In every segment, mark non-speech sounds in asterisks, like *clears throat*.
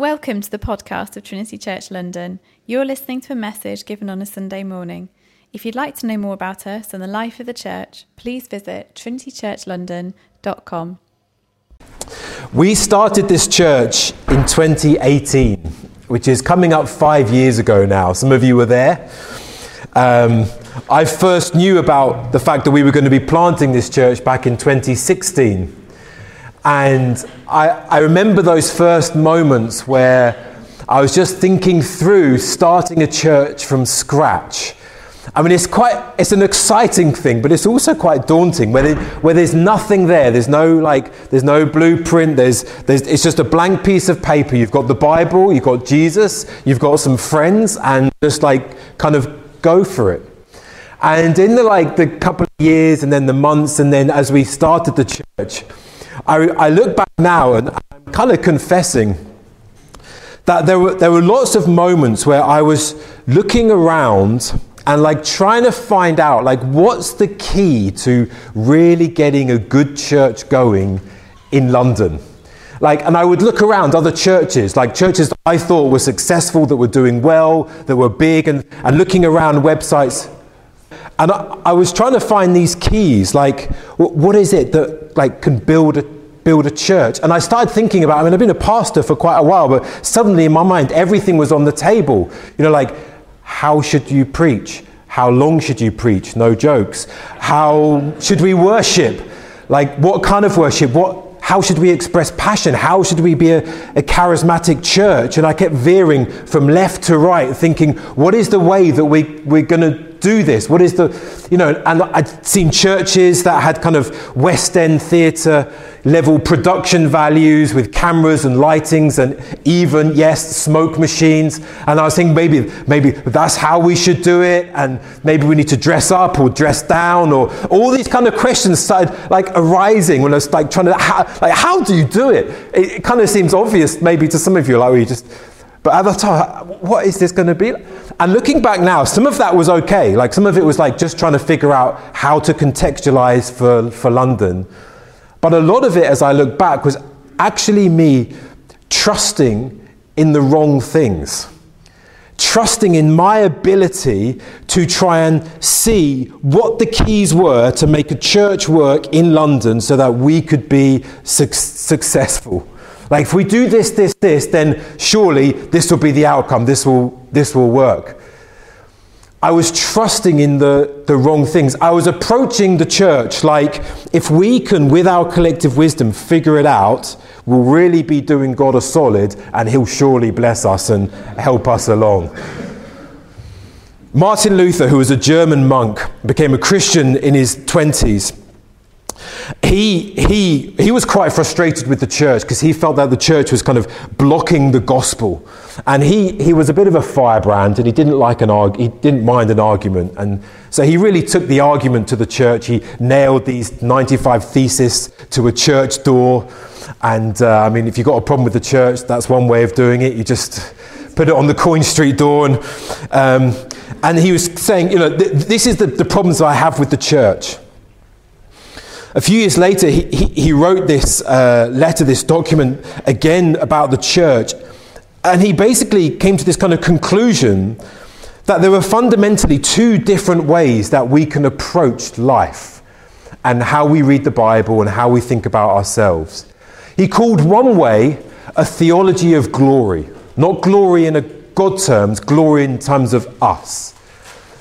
Welcome to the podcast of Trinity Church London. You're listening to a message given on a Sunday morning. If you'd like to know more about us and the life of the church, please visit trinitychurchlondon.com. We started this church in 2018, which is coming up five years ago now. Some of you were there. Um, I first knew about the fact that we were going to be planting this church back in 2016. And I, I remember those first moments where I was just thinking through starting a church from scratch. I mean, it's quite, it's an exciting thing, but it's also quite daunting where, there, where there's nothing there. There's no, like, there's no blueprint. There's, there's, it's just a blank piece of paper. You've got the Bible, you've got Jesus, you've got some friends, and just like kind of go for it. And in the like the couple of years and then the months and then as we started the church, I, I look back now and I'm kind of confessing that there were, there were lots of moments where I was looking around and like trying to find out like what's the key to really getting a good church going in London. Like, and I would look around other churches, like churches that I thought were successful, that were doing well, that were big, and, and looking around websites. And I, I was trying to find these keys, like, what is it that like can build a build a church. And I started thinking about, I mean, I've been a pastor for quite a while, but suddenly in my mind, everything was on the table. You know, like, how should you preach? How long should you preach? No jokes. How should we worship? Like, what kind of worship? What, how should we express passion? How should we be a, a, charismatic church? And I kept veering from left to right, thinking, what is the way that we, we're going to do this? What is the, you know, and I'd seen churches that had kind of West End theatre level production values with cameras and lightings and even, yes, smoke machines. And I was thinking maybe, maybe that's how we should do it. And maybe we need to dress up or dress down or all these kind of questions started like arising when I was like trying to, how, like, how do you do it? It, it kind of seems obvious maybe to some of you, like, oh, we just, but at the time, what is this going to be? And looking back now, some of that was okay. Like some of it was like just trying to figure out how to contextualize for, for London. But a lot of it, as I look back, was actually me trusting in the wrong things. Trusting in my ability to try and see what the keys were to make a church work in London so that we could be su- successful. Like, if we do this, this, this, then surely this will be the outcome. This will, this will work. I was trusting in the, the wrong things. I was approaching the church like, if we can, with our collective wisdom, figure it out, we'll really be doing God a solid and He'll surely bless us and help us along. Martin Luther, who was a German monk, became a Christian in his 20s he, he, he was quite frustrated with the church because he felt that the church was kind of blocking the gospel. And he, he was a bit of a firebrand and he didn't, like an arg- he didn't mind an argument. And so he really took the argument to the church. He nailed these 95 theses to a church door. And uh, I mean, if you've got a problem with the church, that's one way of doing it. You just put it on the Coin Street door. And, um, and he was saying, you know, th- this is the, the problems I have with the church. A few years later, he, he, he wrote this uh, letter, this document, again about the church. And he basically came to this kind of conclusion that there are fundamentally two different ways that we can approach life and how we read the Bible and how we think about ourselves. He called one way a theology of glory, not glory in a God terms, glory in terms of us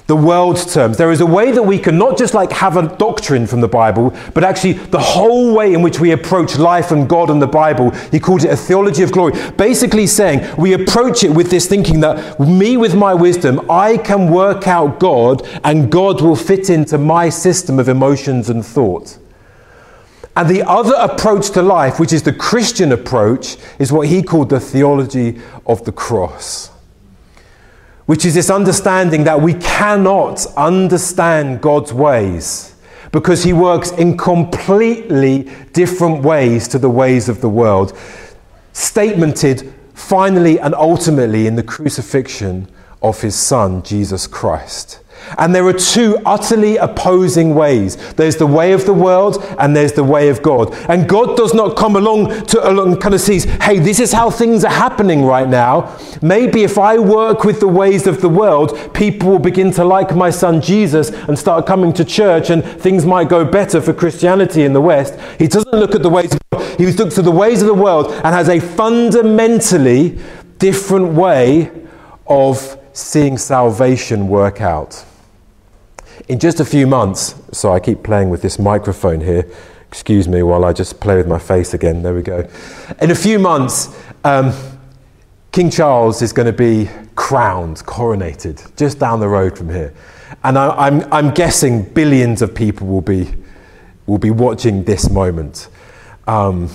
the world's terms. There is a way that we can not just like have a doctrine from the Bible, but actually the whole way in which we approach life and God and the Bible. He called it a theology of glory. Basically saying we approach it with this thinking that me with my wisdom, I can work out God and God will fit into my system of emotions and thought. And the other approach to life, which is the Christian approach, is what he called the theology of the cross which is this understanding that we cannot understand God's ways because he works in completely different ways to the ways of the world. Statemented finally and ultimately in the crucifixion of his Son, Jesus Christ. And there are two utterly opposing ways. There's the way of the world and there's the way of God. And God does not come along to along kind of sees, hey, this is how things are happening right now. Maybe if I work with the ways of the world, people will begin to like my son Jesus and start coming to church and things might go better for Christianity in the West. He doesn't look at the ways of God. He looks at the ways of the world and has a fundamentally different way of seeing salvation work out. In just a few months, so I keep playing with this microphone here. Excuse me while I just play with my face again. There we go. In a few months, um, King Charles is going to be crowned, coronated, just down the road from here. And I, am I'm, I'm guessing billions of people will be, will be watching this moment. Um,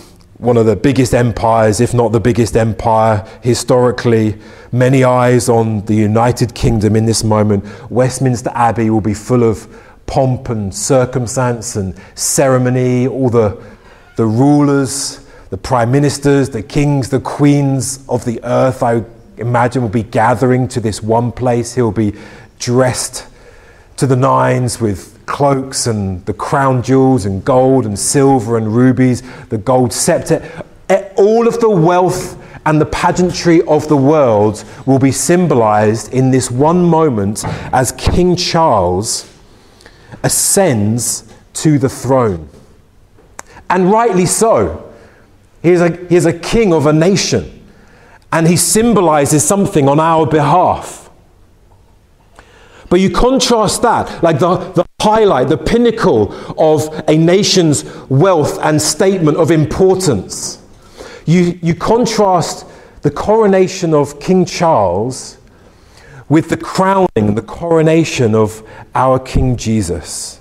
one of the biggest empires, if not the biggest empire historically. Many eyes on the United Kingdom in this moment. Westminster Abbey will be full of pomp and circumstance and ceremony. All the, the rulers, the prime ministers, the kings, the queens of the earth, I imagine, will be gathering to this one place. He'll be dressed to the nines with cloaks and the crown jewels and gold and silver and rubies, the gold scepter. All of the wealth and the pageantry of the world will be symbolized in this one moment as King Charles ascends to the throne. And rightly so. He's a, he's a king of a nation, and he symbolizes something on our behalf. But you contrast that, like the, the highlight, the pinnacle of a nation's wealth and statement of importance. You, you contrast the coronation of King Charles with the crowning, the coronation of our King Jesus,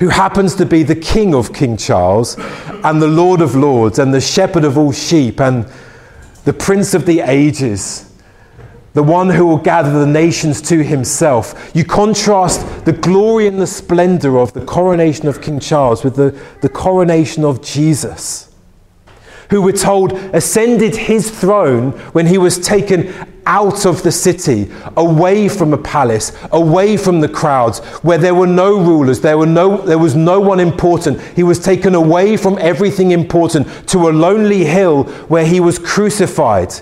who happens to be the King of King Charles and the Lord of Lords and the Shepherd of all sheep and the Prince of the ages the one who will gather the nations to himself. You contrast the glory and the splendor of the coronation of King Charles with the, the coronation of Jesus, who we're told ascended his throne when he was taken out of the city, away from a palace, away from the crowds, where there were no rulers, there, were no, there was no one important. He was taken away from everything important to a lonely hill where he was crucified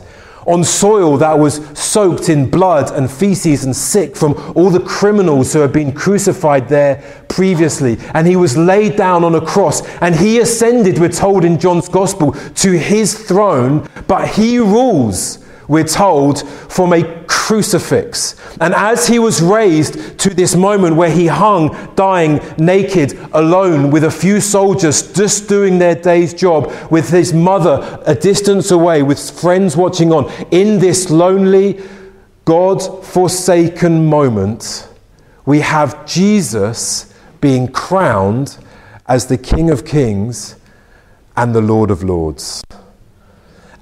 on soil that was soaked in blood and feces and sick from all the criminals who had been crucified there previously. And he was laid down on a cross and he ascended, we're told in John's Gospel, to his throne, but he rules we're told, from a crucifix. And as he was raised to this moment where he hung, dying, naked, alone, with a few soldiers just doing their day's job, with his mother a distance away, with friends watching on, in this lonely, God forsaken moment, we have Jesus being crowned as the King of Kings and the Lord of Lords.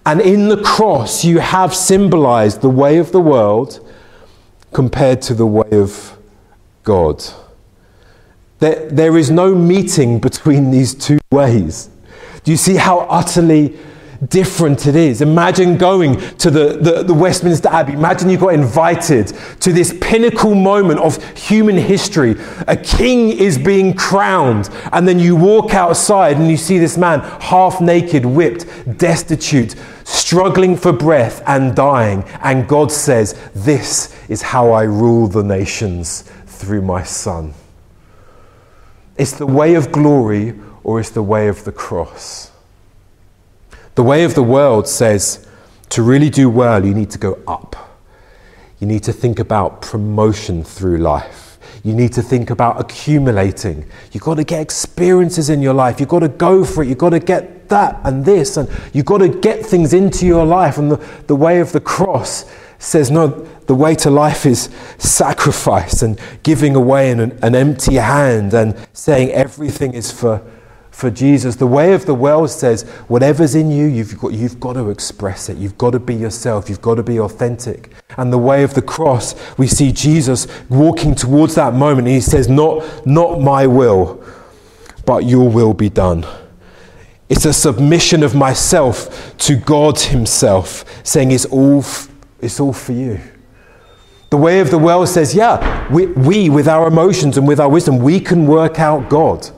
And in the cross, you have symbolized the way of the world compared to the way of God. There, there is no meeting between these two ways. Do you see how utterly different it is. Imagine going to the, the, the, Westminster Abbey. Imagine you got invited to this pinnacle moment of human history. A king is being crowned, and then you walk outside and you see this man half naked, whipped, destitute, struggling for breath, and dying. And God says, This is how I rule the nations through my son. It's the way of glory or it's the way of the cross. The way of the world says to really do well, you need to go up. You need to think about promotion through life. You need to think about accumulating. You've got to get experiences in your life. You've got to go for it. You've got to get that and this. And you've got to get things into your life. And the, the way of the cross says, no, the way to life is sacrifice and giving away an, an empty hand and saying everything is for for Jesus. The way of the world says, whatever's in you, you've got, you've got to express it. You've got to be yourself. You've got to be authentic. And the way of the cross, we see Jesus walking towards that moment. He says, not, not my will, but your will be done. It's a submission of myself to God Himself, saying it's all, it's all for you. The way of the world says, yeah, we, we, with our emotions and with our wisdom, we can work out God.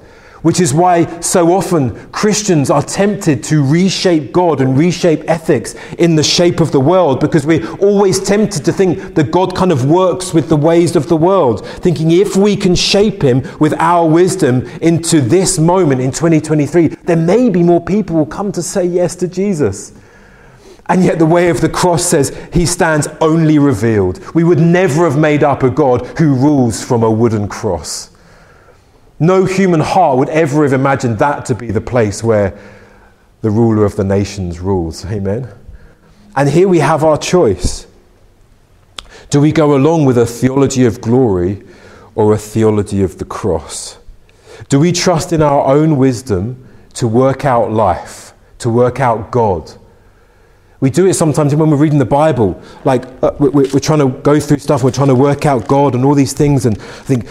Which is why so often Christians are tempted to reshape God and reshape ethics in the shape of the world because we're always tempted to think that God kind of works with the ways of the world, thinking if we can shape Him with our wisdom into this moment in 2023, then maybe more people will come to say yes to Jesus. And yet, the way of the cross says he stands only revealed. We would never have made up a God who rules from a wooden cross. No human heart would ever have imagined that to be the place where the ruler of the nations rules. Amen. And here we have our choice. Do we go along with a theology of glory or a theology of the cross? Do we trust in our own wisdom to work out life, to work out God? We do it sometimes when we're reading the Bible. Like, uh, we're, we're, trying to go through stuff, we're trying to work out God and all these things. And I think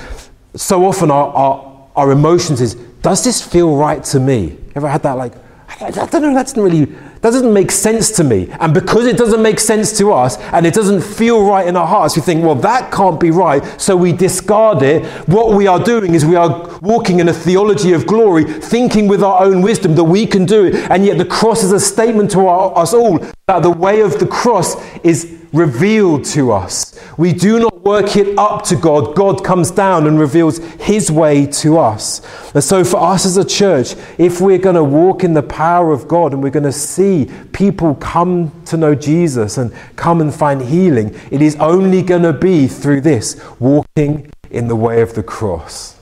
so often our, our, our emotions is, does this feel right to me? Ever had that, like, I don't know, that doesn't really, that doesn't make sense to me. And because it doesn't make sense to us and it doesn't feel right in our hearts, we think, well, that can't be right. So we discard it. What we are doing is we are walking in a theology of glory, thinking with our own wisdom that we can do it. And yet the cross is a statement to our, us all that the way of the cross is revealed to us. We do not work it up to God. God comes down and reveals his way to us. And so, for us as a church, if we're going to walk in the power of God and we're going to see people come to know Jesus and come and find healing, it is only going to be through this walking in the way of the cross.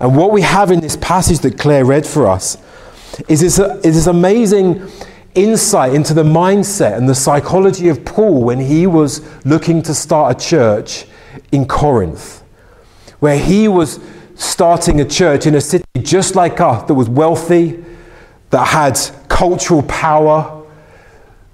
And what we have in this passage that Claire read for us is this, is this amazing insight into the mindset and the psychology of Paul when he was looking to start a church in Corinth, where he was starting a church in a city just like us that was wealthy, that had cultural power.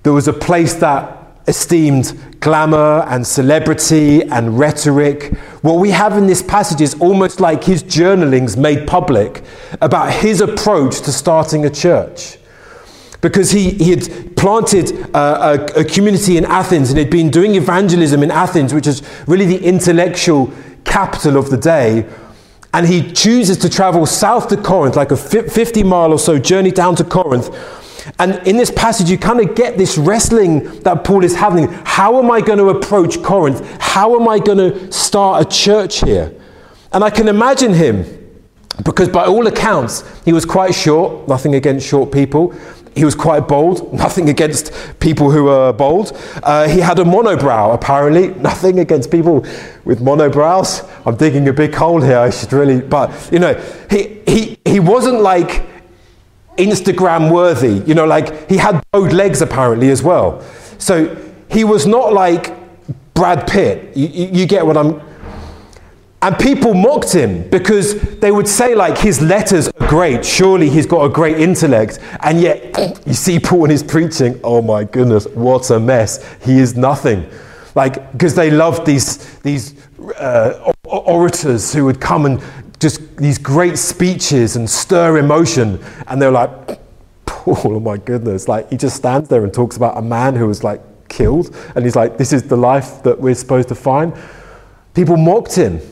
There was a place that esteemed glamour and celebrity and rhetoric. What we have in this passage is almost like his journalings made public about his approach to starting a church because he, he had planted a, a, community in Athens and had been doing evangelism in Athens, which is really the intellectual capital of the day. And he chooses to travel south to Corinth, like a 50 mile or so journey down to Corinth. And in this passage, you kind of get this wrestling that Paul is having. How am I going to approach Corinth? How am I going to start a church here? And I can imagine him, because by all accounts, he was quite short, nothing against short people. He was quite bold, *laughs* nothing against people who are bold. Uh, he had a monobrow, apparently, *laughs* nothing against people with monobrows. I'm digging a big hole here, I should really, but you know, he, he, he wasn't like Instagram worthy, you know, like he had bowed legs apparently as well. So he was not like Brad Pitt. You, you, you get what I'm and people mocked him because they would say, like, his letters are great. Surely he's got a great intellect. And yet, *clears throat* you see Paul in his preaching, oh my goodness, what a mess. He is nothing. Like, because they loved these, these uh, orators who would come and just these great speeches and stir emotion. And they're like, *clears throat* Paul, oh my goodness. Like, he just stands there and talks about a man who was like killed. And he's like, this is the life that we're supposed to find. People mocked him.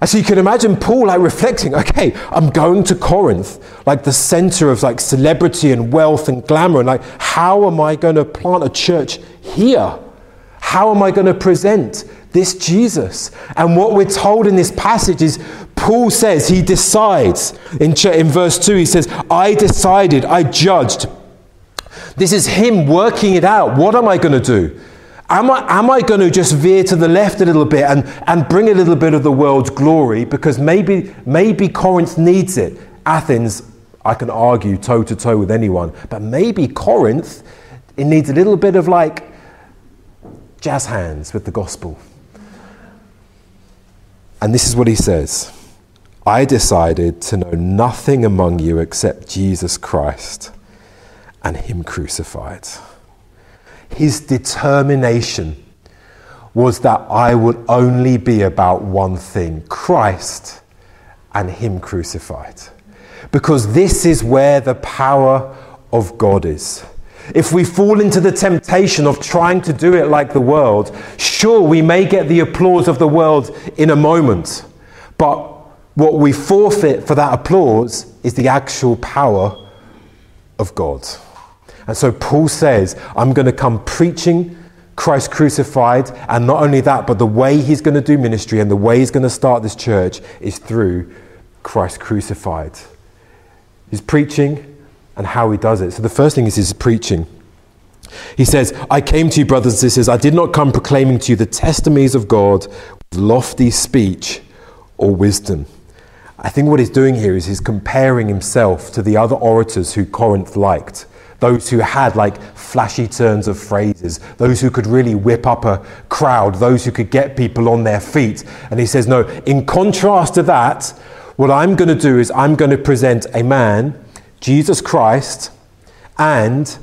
And so you can imagine Paul like reflecting, okay, I'm going to Corinth, like the center of like celebrity and wealth and glamour. And like, how am I going to plant a church here? How am I going to present this Jesus? And what we're told in this passage is Paul says he decides. In, in verse 2, he says, I decided, I judged. This is him working it out. What am I going to do? Am I, am I going to just veer to the left a little bit and, and bring a little bit of the world's glory? Because maybe, maybe Corinth needs it. Athens, I can argue toe to toe with anyone. But maybe Corinth, it needs a little bit of like jazz hands with the gospel. And this is what he says I decided to know nothing among you except Jesus Christ and Him crucified his determination was that I would only be about one thing Christ and Him crucified. Because this is where the power of God is. if we fall into the temptation of trying to do it like the world, sure, we may get the applause of the world in a moment. But what we forfeit for that applause is the actual power of God. And so Paul says, I'm going to come preaching Christ crucified, and not only that, but the way he's going to do ministry and the way he's going to start this church is through Christ crucified. He's preaching and how he does it. So the first thing is his preaching. He says, I came to you, brothers and sisters, I did not come proclaiming to you the testimonies of God with lofty speech or wisdom. I think what he's doing here is he's comparing himself to the other orators who Corinth liked. Those who had like flashy turns of phrases, those who could really whip up a crowd, those who could get people on their feet. And he says, No, in contrast to that, what I'm going to do is I'm going to present a man, Jesus Christ, and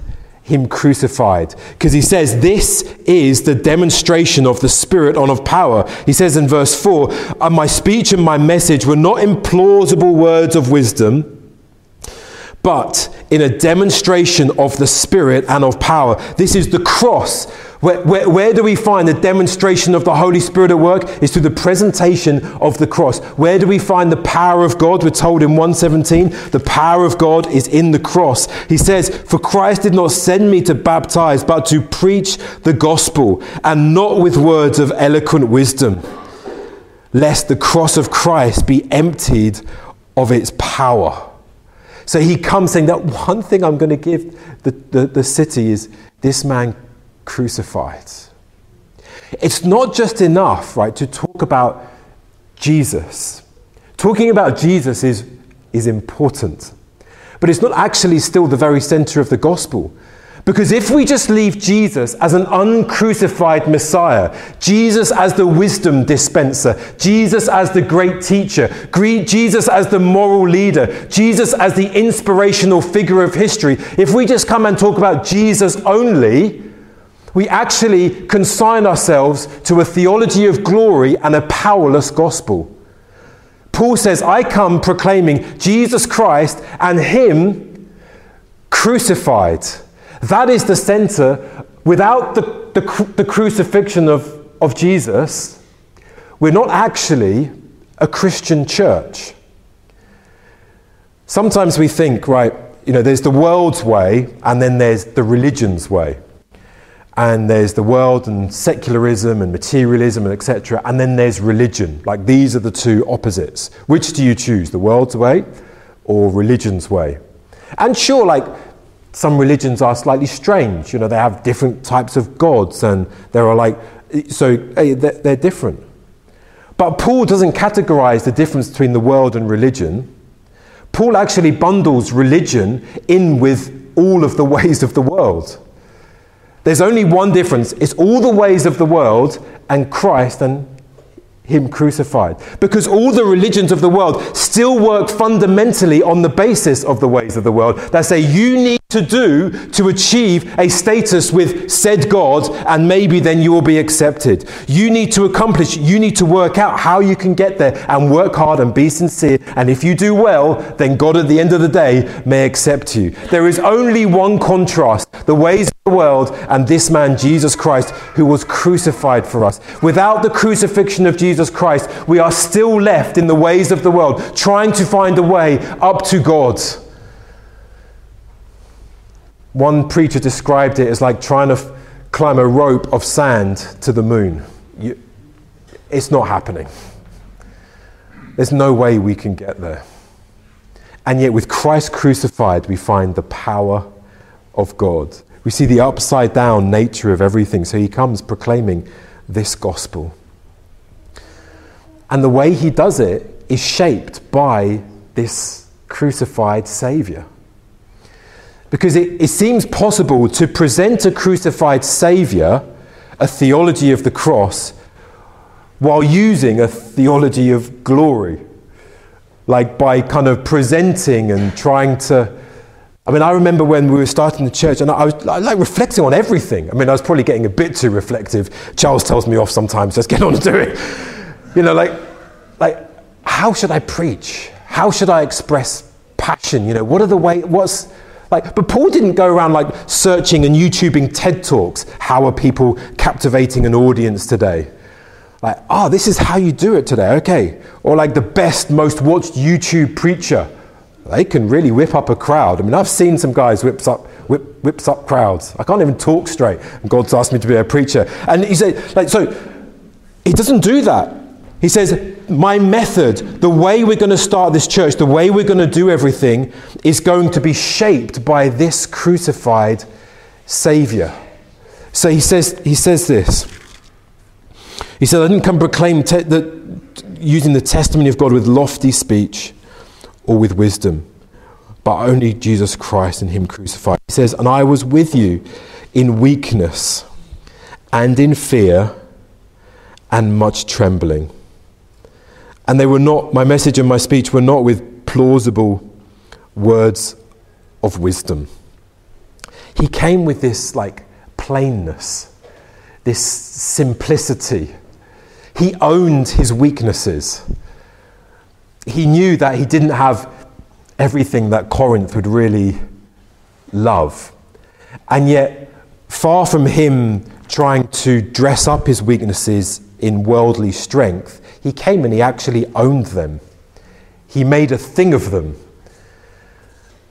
him crucified. Because he says, This is the demonstration of the Spirit and of power. He says in verse 4 and My speech and my message were not implausible words of wisdom but in a demonstration of the Spirit and of power. This is the cross. Where, where, where, do we find the demonstration of the Holy Spirit at work? Is through the presentation of the cross. Where do we find the power of God? We're told in 117, the power of God is in the cross. He says, For Christ did not send me to baptize, but to preach the gospel, and not with words of eloquent wisdom, lest the cross of Christ be emptied of its power. So he comes saying that one thing I'm going to give the, the, the city is this man crucified. It's not just enough, right, to talk about Jesus. Talking about Jesus is, is important, but it's not actually still the very center of the gospel. Because if we just leave Jesus as an uncrucified Messiah, Jesus as the wisdom dispenser, Jesus as the great teacher, Jesus as the moral leader, Jesus as the inspirational figure of history, if we just come and talk about Jesus only, we actually consign ourselves to a theology of glory and a powerless gospel. Paul says, I come proclaiming Jesus Christ and Him crucified. That is the center. Without the, the, the crucifixion of, of Jesus, we're not actually a Christian church. Sometimes we think, right, you know, there's the world's way and then there's the religion's way. And there's the world and secularism and materialism and etc. And then there's religion. Like these are the two opposites. Which do you choose, the world's way or religion's way? And sure, like some religions are slightly strange. You know, they have different types of gods, and there are like, so they're different. But Paul doesn't categorize the difference between the world and religion. Paul actually bundles religion in with all of the *laughs* ways of the world. There's only one difference it's all the ways of the world and Christ and him crucified. Because all the religions of the world still work fundamentally on the basis of the ways of the world that say you need to do to achieve a status with said God, and maybe then you will be accepted. You need to accomplish, you need to work out how you can get there and work hard and be sincere. And if you do well, then God at the end of the day may accept you. There is only one contrast the ways of the world and this man, Jesus Christ, who was crucified for us. Without the crucifixion of Jesus Christ, we are still left in the ways of the world, trying to find a way up to God. One preacher described it as like trying to f- climb a rope of sand to the moon. You, it's not happening. There's no way we can get there. And yet, with Christ crucified, we find the power of God. We see the upside down nature of everything. So he comes proclaiming this gospel. And the way he does it is shaped by this crucified Savior. Because it, it seems possible to present a crucified Savior, a theology of the cross, while using a theology of glory. Like by kind of presenting and trying to. I mean, I remember when we were starting the church, and I was like reflecting on everything. I mean, I was probably getting a bit too reflective. Charles tells me off sometimes, just get on and do it. You know, like, like, how should I preach? How should I express passion? You know, what are the way? What's Like, but Paul didn't go around like searching and YouTubing TED Talks. How are people captivating an audience today? Like, oh, this is how you do it today, okay. Or like the best, most watched YouTube preacher. They can really whip up a crowd. I mean, I've seen some guys whips up, whip, whips up crowds. I can't even talk straight. And God's asked me to be a preacher. And he said, like, so he doesn't do that. He says, My method, the way we're going to start this church, the way we're going to do everything, is going to be shaped by this crucified Savior. So he says, he says this. He said, I didn't come proclaim te- the, using the testimony of God with lofty speech or with wisdom, but only Jesus Christ and Him crucified. He says, And I was with you in weakness and in fear and much trembling. And they were not, my message and my speech were not with plausible words of wisdom. He came with this like plainness, this simplicity. He owned his weaknesses. He knew that he didn't have everything that Corinth would really love. And yet, far from him trying to dress up his weaknesses in worldly strength, he came and he actually owned them. He made a thing of them.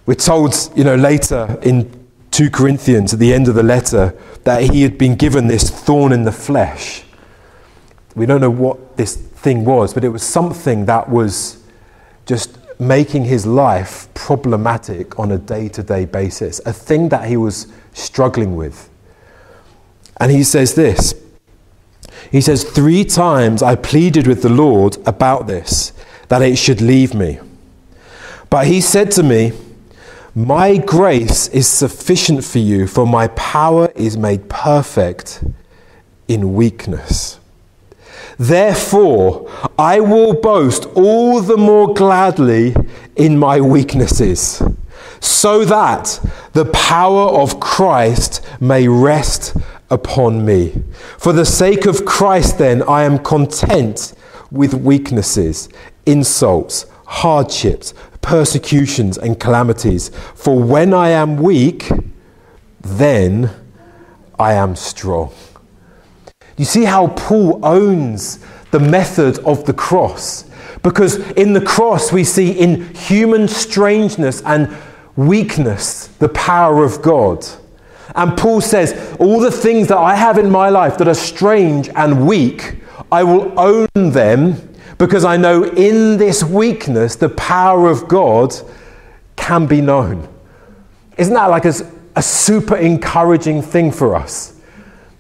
We're told, you know, later in 2 Corinthians at the end of the letter that he had been given this thorn in the flesh. We don't know what this thing was, but it was something that was just making his life problematic on a day to day basis, a thing that he was struggling with. And he says this he says, Three times I pleaded with the Lord about this, that it should leave me. But he said to me, My grace is sufficient for you, for my power is made perfect in weakness. Therefore, I will boast all the more gladly in my weaknesses, so that the power of Christ may rest upon me. For the sake of Christ, then, I am content with weaknesses, insults, hardships, persecutions, and calamities. For when I am weak, then I am strong. You see how Paul owns the method of the cross? Because in the cross, we see in human strangeness and weakness the power of God. And Paul says, All the things that I have in my life that are strange and weak, I will own them because I know in this weakness the power of God can be known. Isn't that like a, a super encouraging thing for us?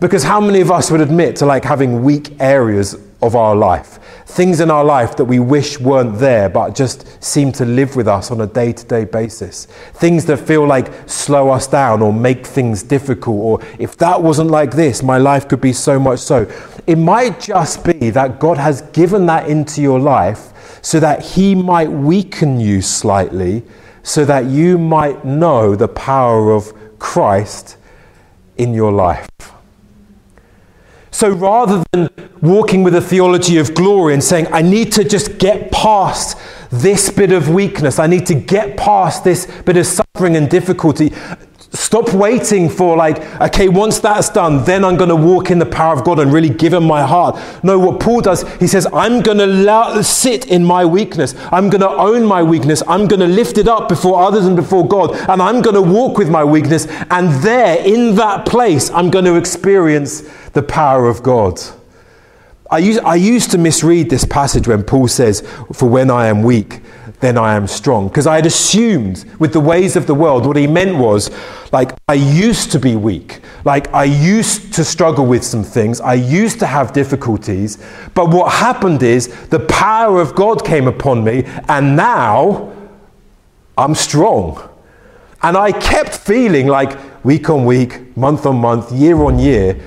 Because how many of us would admit to like having weak areas of our life? Things in our life that we wish weren't there but just seem to live with us on a day to day basis. Things that feel like slow us down or make things difficult, or if that wasn't like this, my life could be so much so. It might just be that God has given that into your life so that He might weaken you slightly, so that you might know the power of Christ in your life. So rather than walking with a theology of glory and saying, I need to just get past this bit of weakness, I need to get past this bit of suffering and difficulty, Stop waiting for, like, okay, once that's done, then I'm going to walk in the power of God and really give Him my heart. No, what Paul does, he says, I'm going to sit in my weakness. I'm going to own my weakness. I'm going to lift it up before others and before God. And I'm going to walk with my weakness. And there, in that place, I'm going to experience the power of God. I used, I used to misread this passage when Paul says, For when I am weak, then I am strong. Because I had assumed with the ways of the world, what he meant was, like, I used to be weak. Like, I used to struggle with some things. I used to have difficulties. But what happened is the power of God came upon me, and now I'm strong. And I kept feeling like week on week, month on month, year on year,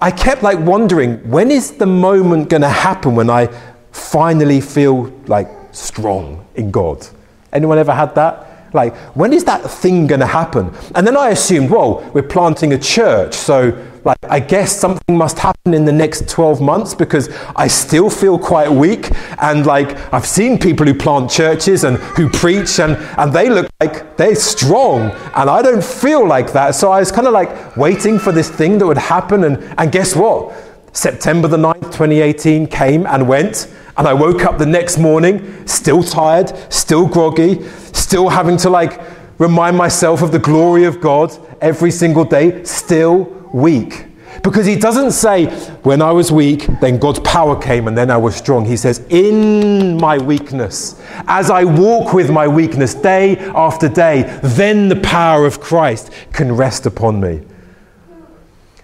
I kept like wondering when is the moment going to happen when I finally feel like strong in God. Anyone ever had that? Like, when is that thing going to happen? And then I assumed, well, we're planting a church, so like, I guess something must happen in the next 12 months because I still feel quite weak. And like, I've seen people who plant churches and who preach, and, and they look like they're strong. And I don't feel like that. So I was kind of like waiting for this thing that would happen. And, and guess what? September the 9th, 2018 came and went. And I woke up the next morning, still tired, still groggy, still having to like remind myself of the glory of God every single day, still weak. Because he doesn't say, when I was weak, then God's power came and then I was strong. He says, in my weakness, as I walk with my weakness day after day, then the power of Christ can rest upon me.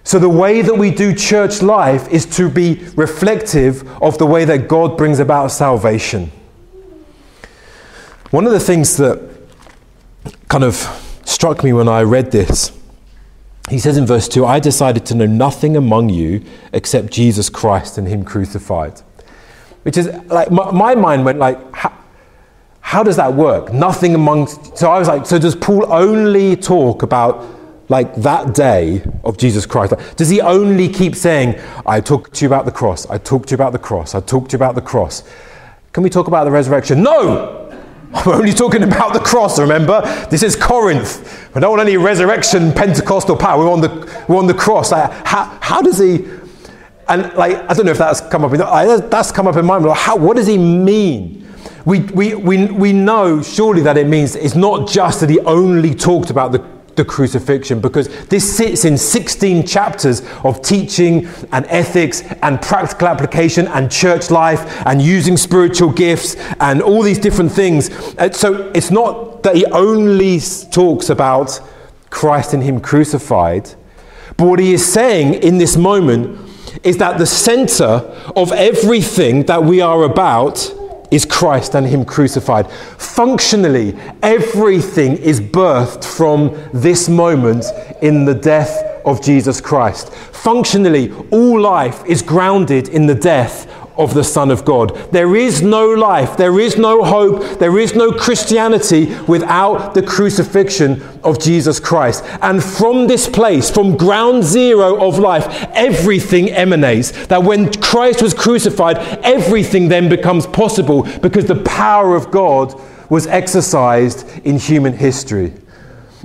So, the way that we do church life is to be reflective of the way that God brings about salvation. One of the things that kind of struck me when I read this he says in verse 2 I decided to know nothing among you except Jesus Christ and Him crucified. Which is like, my, my mind went like, how, how does that work? Nothing amongst. So I was like, so does Paul only talk about like that day of Jesus Christ? Does he only keep saying, I talked to you about the cross, I talked to you about the cross, I talked to you about the cross? Can we talk about the resurrection? No! *laughs* I'm only talking about the cross, remember? This is Corinth. We don't want any resurrection Pentecostal power. We're on the, we're on the cross. Like, how, how does he. And like, I don't know if that's come up in, that's come up in my mind. How, what does he mean? We, we, we, we know surely that it means it's not just that he only talked about the the crucifixion because this sits in 16 chapters of teaching and ethics and practical application and church life and using spiritual gifts and all these different things. Uh, so it's not that he only talks about Christ and Him crucified, but what he is saying in this moment is that the center of everything that we are about is Christ and Him crucified. Functionally, everything is birthed from this moment in the death of Jesus Christ. Functionally, all life is grounded in the death of the Son of God. There is no life, there is no hope, there is no Christianity without the crucifixion of Jesus Christ. And from this place, from ground zero of life, everything emanates. That when Christ was crucified, everything then becomes possible because the power of God was exercised in human history.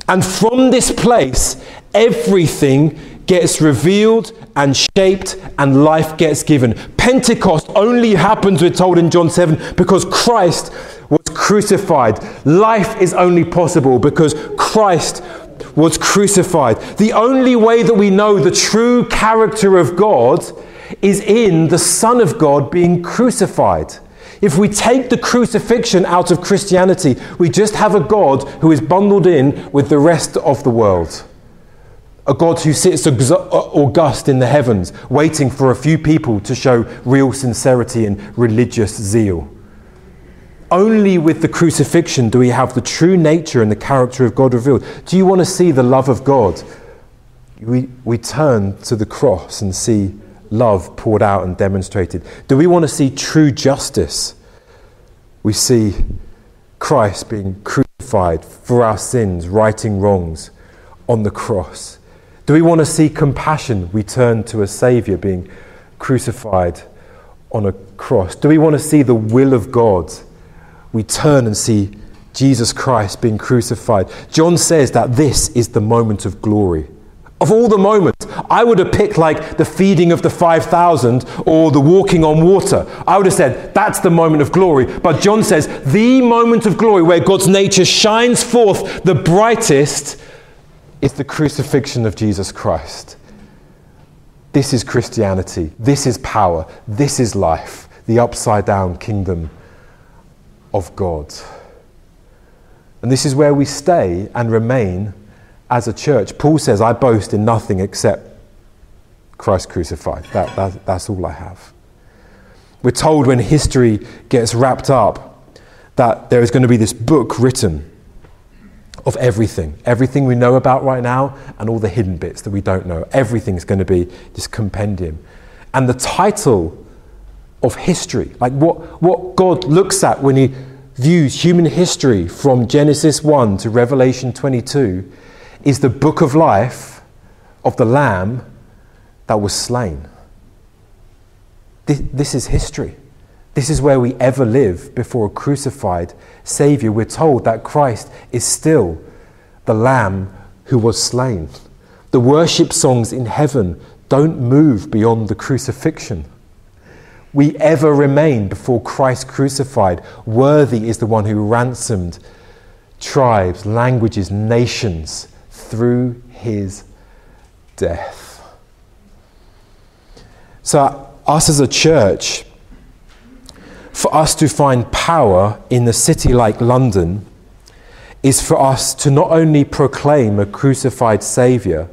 And from this place, everything gets revealed and shaped and life gets given. Pentecost only happens, we're told in John 7, because Christ was crucified. Life is only possible because Christ was crucified. The only way that we know the true character of God is in the Son of God being crucified. If we take the crucifixion out of Christianity, we just have a God who is bundled in with the rest of the world a God who sits uh, august in the heavens, waiting for a few people to show real sincerity and religious zeal. Only with the crucifixion do we have the true nature and the character of God revealed. Do you want to see the love of God? We, we turn to the cross and see love poured out and demonstrated. Do we want to see true justice? We see Christ being crucified for our sins, righting wrongs on the cross. Do we want to see compassion? We turn to a Savior being crucified on a cross. Do we want to see the will of God? We turn and see Jesus Christ being crucified. John says that this is the moment of glory. Of all the moments, I would have picked like the feeding of the 5,000 or the walking on water. I would have said that's the moment of glory. But John says the moment of glory where God's nature shines forth the brightest it's the crucifixion of Jesus Christ. This is Christianity. This is power. This is life. The upside down kingdom of God. And this is where we stay and remain as a church. Paul says, I boast in nothing except Christ crucified. That, that, that's all I have. We're told when history gets wrapped up that there is going to be this book written of everything. Everything we know about right now and all the hidden bits that we don't know. Everything's going to be this compendium. And the title of history, like what, what God looks at when He views human history from Genesis 1 to Revelation 22, is the book of life of the Lamb that was slain. This, this is history. This is where we ever live before a crucified Saviour. We're told that Christ is still the Lamb who was slain. The worship songs in heaven don't move beyond the crucifixion. We ever remain before Christ crucified. Worthy is the one who ransomed tribes, languages, nations through his death. So, us as a church, for us to find power in a city like London, is for us to not only proclaim a crucified Saviour,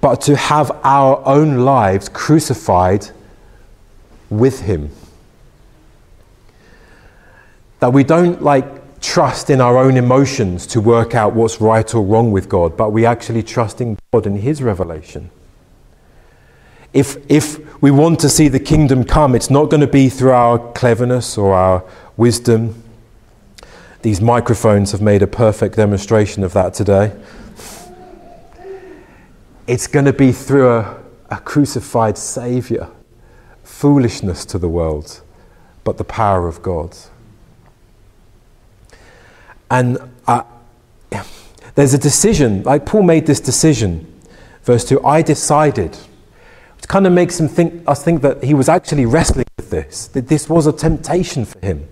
but to have our own lives crucified with Him. That we don't like trust in our own emotions to work out what's right or wrong with God, but we actually trust in God and His revelation. If, if we want to see the kingdom come, it's not going to be through our cleverness or our wisdom. These microphones have made a perfect demonstration of that today. It's going to be through a, a crucified Saviour. Foolishness to the world, but the power of God. And uh, there's a decision, like Paul made this decision. Verse 2 I decided. Kind of makes him think, us think that he was actually wrestling with this, that this was a temptation for him.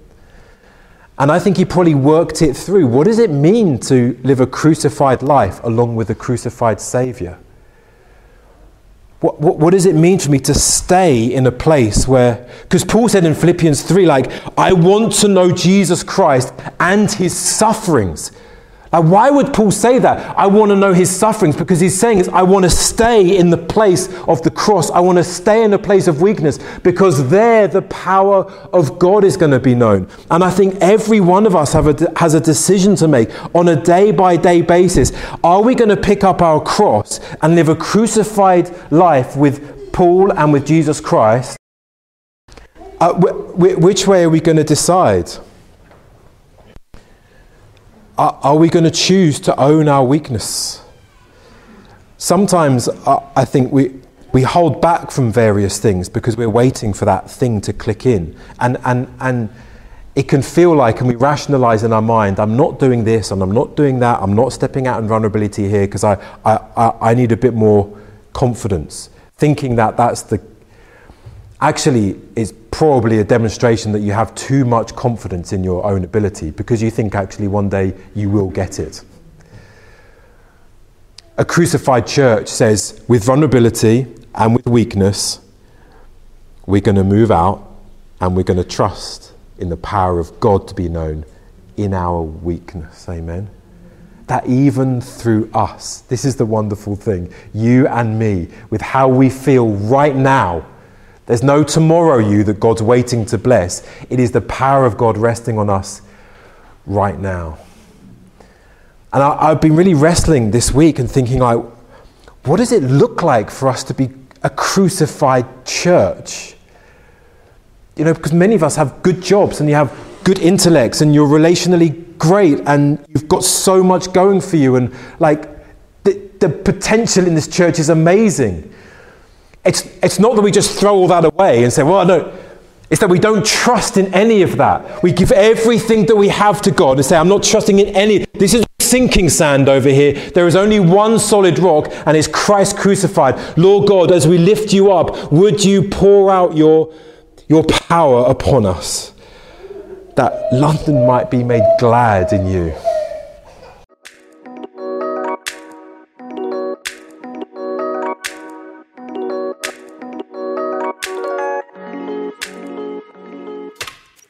And I think he probably worked it through. What does it mean to live a crucified life along with a crucified Saviour? What, what, what, does it mean for me to stay in a place where, because Paul said in Philippians 3, like, I want to know Jesus Christ and his sufferings. Like, why would Paul say that? I want to know his sufferings because he's saying I want to stay in the place of the cross. I want to stay in a place of weakness because there the power of God is going to be known. And I think every one of us a, has a decision to make on a day by day basis. Are we going to pick up our cross and live a crucified life with Paul and with Jesus Christ? Uh, which way are we going to decide? Are, are we going to choose to own our weakness? Sometimes I think we, we hold back from various things because we're waiting for that thing to click in. And, and, and it can feel like, and we rationalize in our mind, I'm not doing this and I'm not doing that, I'm not stepping out in vulnerability here because I, I, I, I need a bit more confidence. Thinking that that's the actually is probably a demonstration that you have too much confidence in your own ability because you think actually one day you will get it. A crucified church says, with vulnerability and with weakness, we're going to move out and we're going to trust in the power of God to be known in our weakness. Amen. That even through us, this is the wonderful thing, you and me, with how we feel right now there's no tomorrow you that God's waiting to bless. It is the power of God resting on us right now. And I, have been really wrestling this week and thinking, like, what does it look like for us to be a crucified church? You know, because many of us have good jobs and you have good intellects and you're relationally great and you've got so much going for you and like the, the potential in this church is amazing. It's, it's not that we just throw all that away and say, well, no. It's that we don't trust in any of that. We give everything that we have to God and say, I'm not trusting in any. This is sinking sand over here. There is only one solid rock, and it's Christ crucified. Lord God, as we lift you up, would you pour out your, your power upon us that London might be made glad in you?